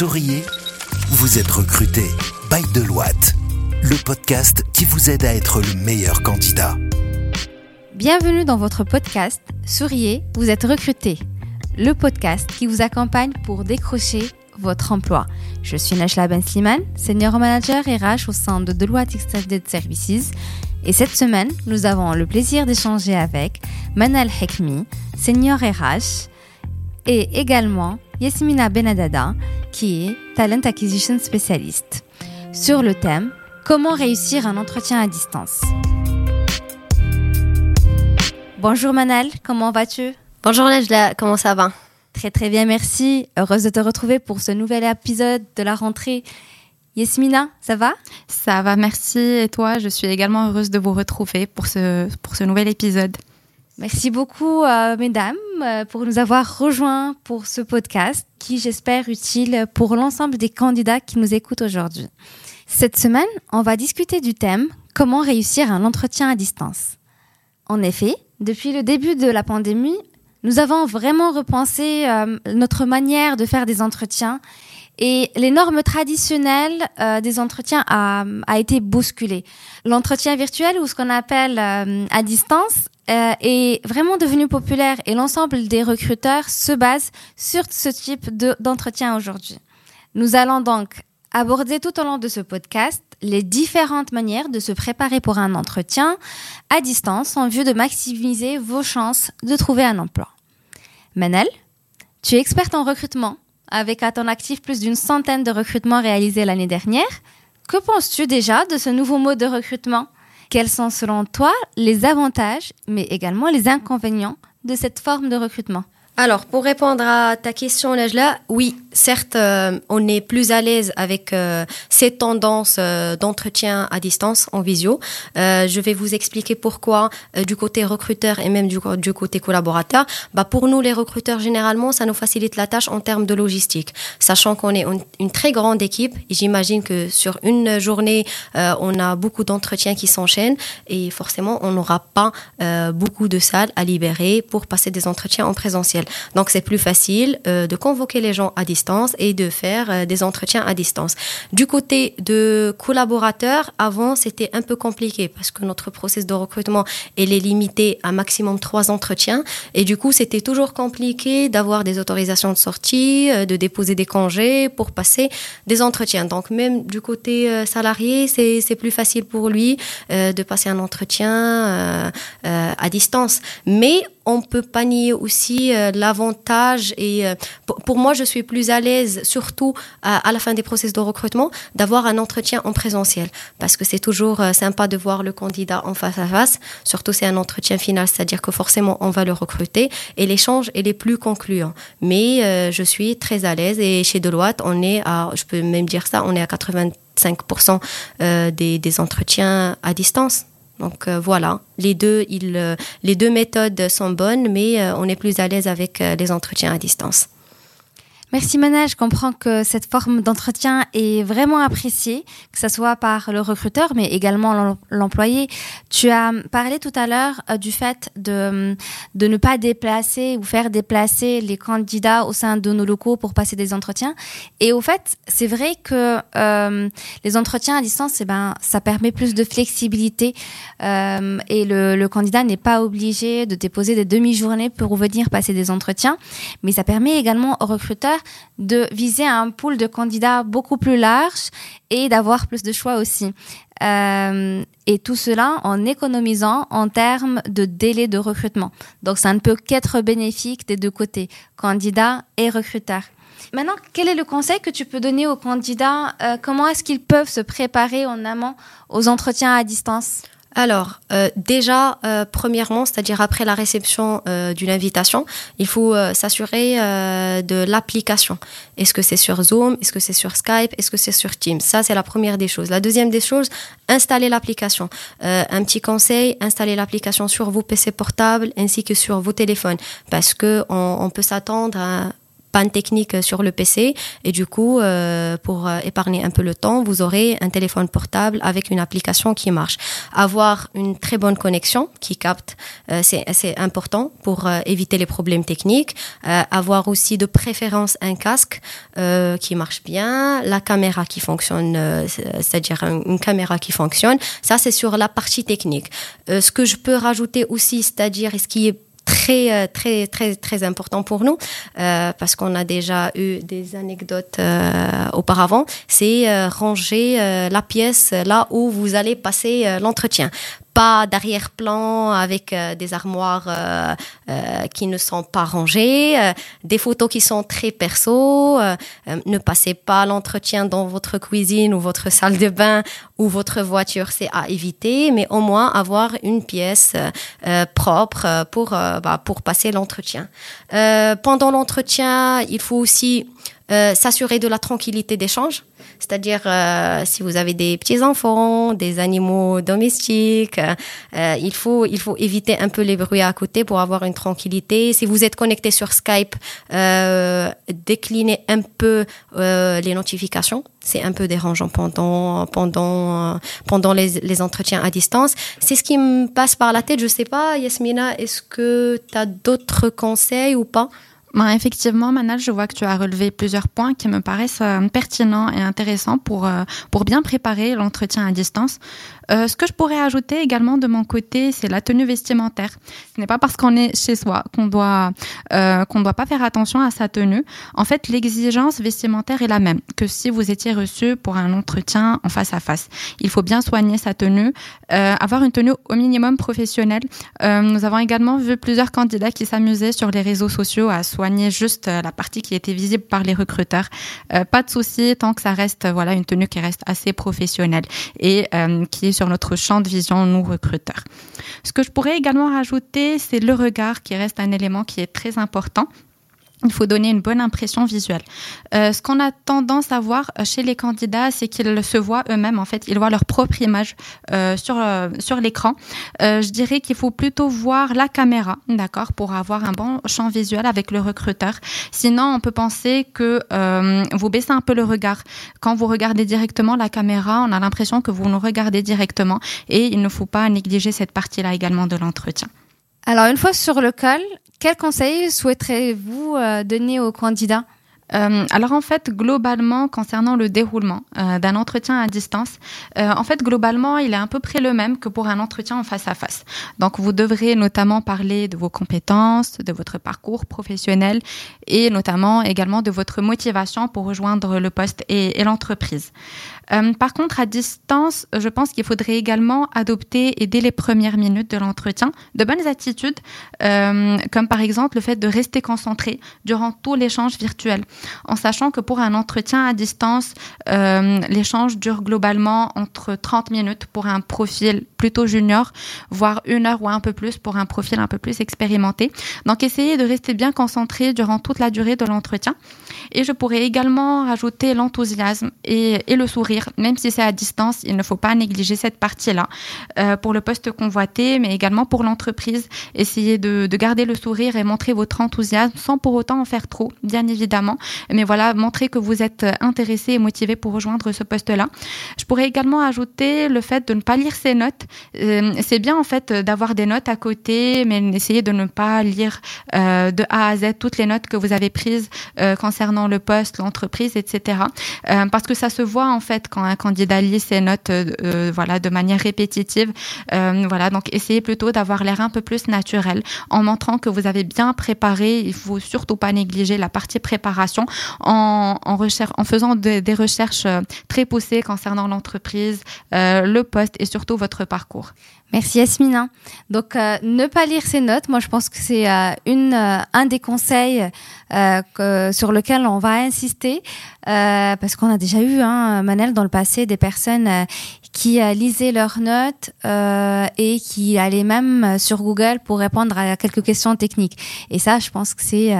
Souriez, vous êtes recruté by Deloitte, le podcast qui vous aide à être le meilleur candidat. Bienvenue dans votre podcast Souriez, vous êtes recruté, le podcast qui vous accompagne pour décrocher votre emploi. Je suis Najla Ben Sliman, senior manager RH au sein de Deloitte Extended Services. Et cette semaine, nous avons le plaisir d'échanger avec Manal Hekmi, senior RH, et également Yasmina Benadada, qui est Talent Acquisition Specialist, sur le thème Comment réussir un entretien à distance. Bonjour Manal, comment vas-tu? Bonjour Najla, comment ça va? Très très bien, merci. Heureuse de te retrouver pour ce nouvel épisode de la rentrée. Yasmina, ça va? Ça va, merci. Et toi, je suis également heureuse de vous retrouver pour ce, pour ce nouvel épisode. Merci beaucoup, euh, mesdames, euh, pour nous avoir rejoints pour ce podcast qui, j'espère, utile pour l'ensemble des candidats qui nous écoutent aujourd'hui. Cette semaine, on va discuter du thème Comment réussir un entretien à distance. En effet, depuis le début de la pandémie, nous avons vraiment repensé euh, notre manière de faire des entretiens et les normes traditionnelles des entretiens a, été bousculées. L'entretien virtuel ou ce qu'on appelle à distance euh, est vraiment devenu populaire et l'ensemble des recruteurs se base sur ce type d'entretien aujourd'hui. Nous allons donc aborder tout au long de ce podcast les différentes manières de se préparer pour un entretien à distance en vue de maximiser vos chances de trouver un emploi. Manel, tu es experte en recrutement avec à ton actif plus d'une centaine de recrutements réalisés l'année dernière. Que penses-tu déjà de ce nouveau mode de recrutement? Quels sont selon toi les avantages, mais également les inconvénients de cette forme de recrutement? Alors, pour répondre à ta question, là, oui, certes, euh, on est plus à l'aise avec euh, ces tendances euh, d'entretien à distance en visio. je vais vous expliquer pourquoi du côté recruteur et même du, côté collaborateur. Bah, pour nous, les recruteurs, généralement, ça nous facilite la tâche en termes de logistique, sachant qu'on est une, très grande équipe. J'imagine que sur une journée, on a beaucoup d'entretiens qui s'enchaînent et forcément, on n'aura pas beaucoup de salles à libérer pour passer des entretiens en présentiel. Donc c'est plus facile euh, de convoquer les gens à distance et de faire euh, des entretiens à distance. Du côté de collaborateurs, avant c'était un peu compliqué parce que notre processus de recrutement elle est limité à maximum trois entretiens et du coup c'était toujours compliqué d'avoir des autorisations de sortie, euh, de déposer des congés pour passer des entretiens. Donc même du côté salarié c'est plus facile pour lui de passer un entretien à distance. Mais on peut pas nier aussi euh, l'avantage et euh, pour, moi je suis plus à l'aise surtout à, la fin des processus de recrutement d'avoir un entretien en présentiel. Parce que c'est toujours euh, sympa de voir le candidat en face à face. Surtout c'est un entretien final c'est-à-dire que forcément on va le recruter et l'échange est plus concluant mais je suis très à l'aise et chez Deloitte on est à je peux même dire ça on est à 85% des, des entretiens à distance donc euh, voilà, les deux, euh, les deux méthodes sont bonnes, mais euh, on est plus à l'aise avec les entretiens à distance. Merci Mana, je comprends que cette forme d'entretien est vraiment appréciée, que ce soit par le recruteur, mais également l'employé. Tu as parlé tout à l'heure euh, du fait de, de ne pas déplacer ou faire déplacer les candidats au sein de nos locaux pour passer des entretiens. Et au fait, c'est vrai que euh, les entretiens à distance, eh ben, ça permet plus de flexibilité euh, et le, le candidat n'est pas obligé de déposer des demi-journées pour venir passer des entretiens, mais ça permet également au recruteur de viser un pool de candidats beaucoup plus large et d'avoir plus de choix aussi. Euh, et tout cela en économisant en termes de délai de recrutement. Donc ça ne peut qu'être bénéfique des deux côtés, candidats et recruteurs. Maintenant, quel est le conseil que tu peux donner aux candidats? Euh, Comment est-ce qu'ils peuvent se préparer en amont aux entretiens à distance? Alors, euh, déjà, euh, premièrement, c'est-à-dire après la réception euh, d'une invitation, il faut s'assurer de l'application. Est-ce que c'est sur Zoom? Est-ce que c'est sur Skype? Est-ce que c'est sur Teams? Ça, c'est la première des choses. La deuxième des choses, installer l'application. un petit conseil, installer l'application sur vos PC portables ainsi que sur vos téléphones, parce que on peut s'attendre à panne technique sur le PC et du coup, euh, pour euh, épargner un peu le temps, vous aurez un téléphone portable avec une application qui marche. Avoir une très bonne connexion qui capte, euh, c'est important pour éviter les problèmes techniques. avoir aussi de préférence un casque qui marche bien, la caméra qui fonctionne, c'est-à-dire une caméra qui fonctionne. Ça, c'est sur la partie technique. ce que je peux rajouter aussi, c'est-à-dire ce qui est très euh, très très très important pour nous euh, parce qu'on a déjà eu des anecdotes euh, auparavant. C'est ranger la pièce là où vous allez passer l'entretien pas d'arrière-plan avec euh, des armoires euh, euh, qui ne sont pas rangées, euh, des photos qui sont très perso. Euh, ne passez pas l'entretien dans votre cuisine ou votre salle de bain ou votre voiture, c'est à éviter, mais au moins avoir une pièce propre pour bah, pour passer l'entretien. pendant l'entretien, il faut aussi s'assurer de la tranquillité d'échange. C'est-à-dire, euh, si vous avez des petits-enfants, des animaux domestiques, euh, il, faut, il faut éviter un peu les bruits à côté pour avoir une tranquillité. Si vous êtes connecté sur Skype, euh, déclinez un peu euh, les notifications. C'est un peu dérangeant pendant, pendant, pendant les, les entretiens à distance. C'est ce qui me passe par la tête. Je sais pas, Yasmina, est-ce que tu as d'autres conseils ou pas? Ben, effectivement, Manal, je vois que tu as relevé plusieurs points qui me paraissent euh, pertinents et intéressants pour, euh, pour bien préparer l'entretien à distance. Euh, ce que je pourrais ajouter également de mon côté, c'est la tenue vestimentaire. Ce n'est pas parce qu'on est chez soi qu'on doit euh, qu'on doit pas faire attention à sa tenue. En fait, l'exigence vestimentaire est la même que si vous étiez reçu pour un entretien en face à face. Il faut bien soigner sa tenue, avoir une tenue au minimum professionnelle. Nous avons également vu plusieurs candidats qui s'amusaient sur les réseaux sociaux à juste euh, la partie qui était visible par les recruteurs. Euh, pas de souci tant que ça reste voilà une tenue qui reste assez professionnelle et euh, qui est sur notre champ de vision, nous recruteurs. Ce que je pourrais également rajouter, c'est le regard qui reste un élément qui est très important il faut donner une bonne impression visuelle. Euh, ce qu'on a tendance à voir euh, chez les candidats, c'est qu'ils se voient eux-mêmes. En fait, ils voient leur propre image euh, sur euh, sur l'écran. Euh, je dirais qu'il faut plutôt voir la caméra, d'accord, pour avoir un bon champ visuel avec le recruteur. Sinon, on peut penser que euh, vous baissez un peu le regard quand vous regardez directement la caméra. On a l'impression que vous nous regardez directement, et il ne faut pas négliger cette partie-là également de l'entretien. Alors, une fois sur le col, quel conseil souhaiterez-vous euh, donner aux candidats? Euh, alors en fait, globalement, concernant le déroulement euh, d'un entretien à distance, euh, en fait, globalement, il est à peu près le même que pour un entretien en face à face. Donc, vous devrez notamment parler de vos compétences, de votre parcours professionnel et notamment également de votre motivation pour rejoindre le poste et, et l'entreprise. Par contre, à distance, je pense qu'il faudrait également adopter et dès les premières minutes de l'entretien de bonnes attitudes, comme par exemple le fait de rester concentré durant tout l'échange virtuel, en sachant que pour un entretien à distance, euh, l'échange dure globalement entre 30 minutes pour un profil plutôt junior, voire une heure ou un peu plus pour un profil un peu plus expérimenté. Donc, essayez de rester bien concentré durant toute la durée de l'entretien. Et je pourrais également rajouter l'enthousiasme et, le sourire même si c'est à distance, il ne faut pas négliger cette partie-là euh, pour le poste convoité, mais également pour l'entreprise. Essayez de, garder le sourire et montrer votre enthousiasme sans pour autant en faire trop, bien évidemment. Mais voilà, montrer que vous êtes intéressé et motivé pour rejoindre ce poste-là. Je pourrais également ajouter le fait de ne pas lire ses notes. Euh, c'est bien en fait d'avoir des notes à côté, mais essayez de ne pas lire euh, de A à Z toutes les notes que vous avez prises euh, concernant le poste, l'entreprise, etc. Parce que ça se voit en fait quand un candidat lit ses notes voilà, de manière répétitive. Voilà, donc essayez plutôt d'avoir l'air un peu plus naturel en montrant que vous avez bien préparé. Il faut surtout pas négliger la partie préparation en, faisant de, des recherches euh, très poussées concernant l'entreprise, euh, le poste et surtout votre parcours. Merci Yasmina. Donc euh, ne pas lire ses notes, moi je pense que c'est euh, une euh, un des conseils euh, que, sur lequel on va insister euh, parce qu'on a déjà eu hein, Manel dans le passé des personnes euh, qui lisaient leurs notes et qui allaient même sur Google pour répondre à quelques questions techniques. Et ça, je pense que c'est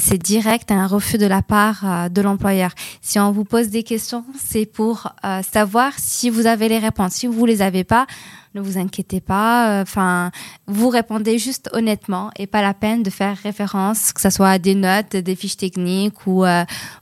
c'est direct un refus de la part de l'employeur. Si on vous pose des questions, c'est pour savoir si vous avez les réponses. Si vous les avez pas, ne vous inquiétez pas. Enfin, vous répondez juste honnêtement et pas la peine de faire référence, que ce soit à des notes, des fiches techniques ou,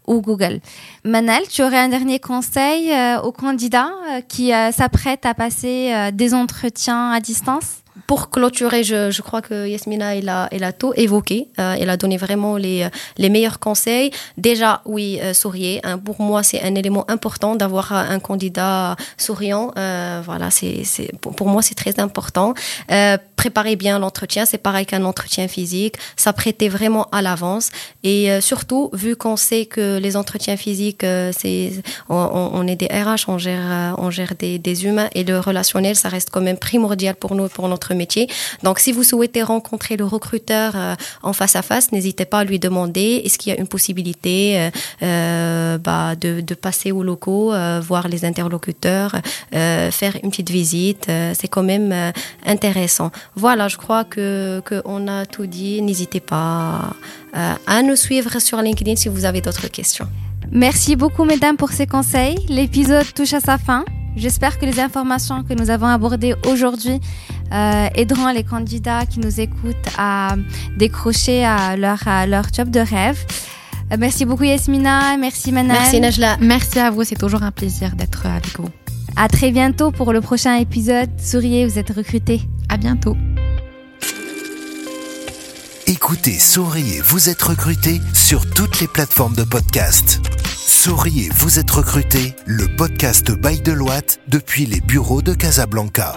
ou Google. Manel, tu aurais un dernier conseil aux candidats qui s'apprêtent à passer des entretiens à distance? Pour clôturer, je, je, crois que Yasmina, elle a, elle a tout évoqué. Euh, elle a donné vraiment les, les meilleurs conseils. Déjà, oui, euh, souriez. Hein, pour moi, c'est un élément important d'avoir un candidat souriant. Euh, voilà, c'est, c'est, pour moi, c'est très important. Euh, préparez bien l'entretien. C'est pareil qu'un entretien physique. S'apprêter vraiment à l'avance. Et euh, surtout, vu qu'on sait que les entretiens physiques, c'est, on, on, est des RH, on gère, on gère des, des humains et le relationnel, ça reste quand même primordial pour nous, pour notre métier. Donc, si vous souhaitez rencontrer le recruteur euh, en face à face, n'hésitez pas à lui demander est-ce qu'il y a une possibilité euh, euh bah, de, passer aux locaux, voir les interlocuteurs, faire une petite visite. C'est quand même intéressant. Voilà, je crois que qu'on a tout dit. N'hésitez pas à nous suivre sur LinkedIn si vous avez d'autres questions. Merci beaucoup, mesdames, pour ces conseils. L'épisode touche à sa fin. J'espère que les informations que nous avons abordées aujourd'hui euh, aideront les candidats qui nous écoutent à décrocher à leur, leur job de rêve. Euh, merci beaucoup Yasmina, merci Manal. Merci Najla. Merci à vous, c'est toujours un plaisir d'être avec vous. À très bientôt pour le prochain épisode. Souriez, vous êtes recrutés. À bientôt. Écoutez Souriez, vous êtes recrutés sur toutes les plateformes de podcast. Souriez, vous êtes recruté, le podcast Bail de Loite depuis les bureaux de Casablanca.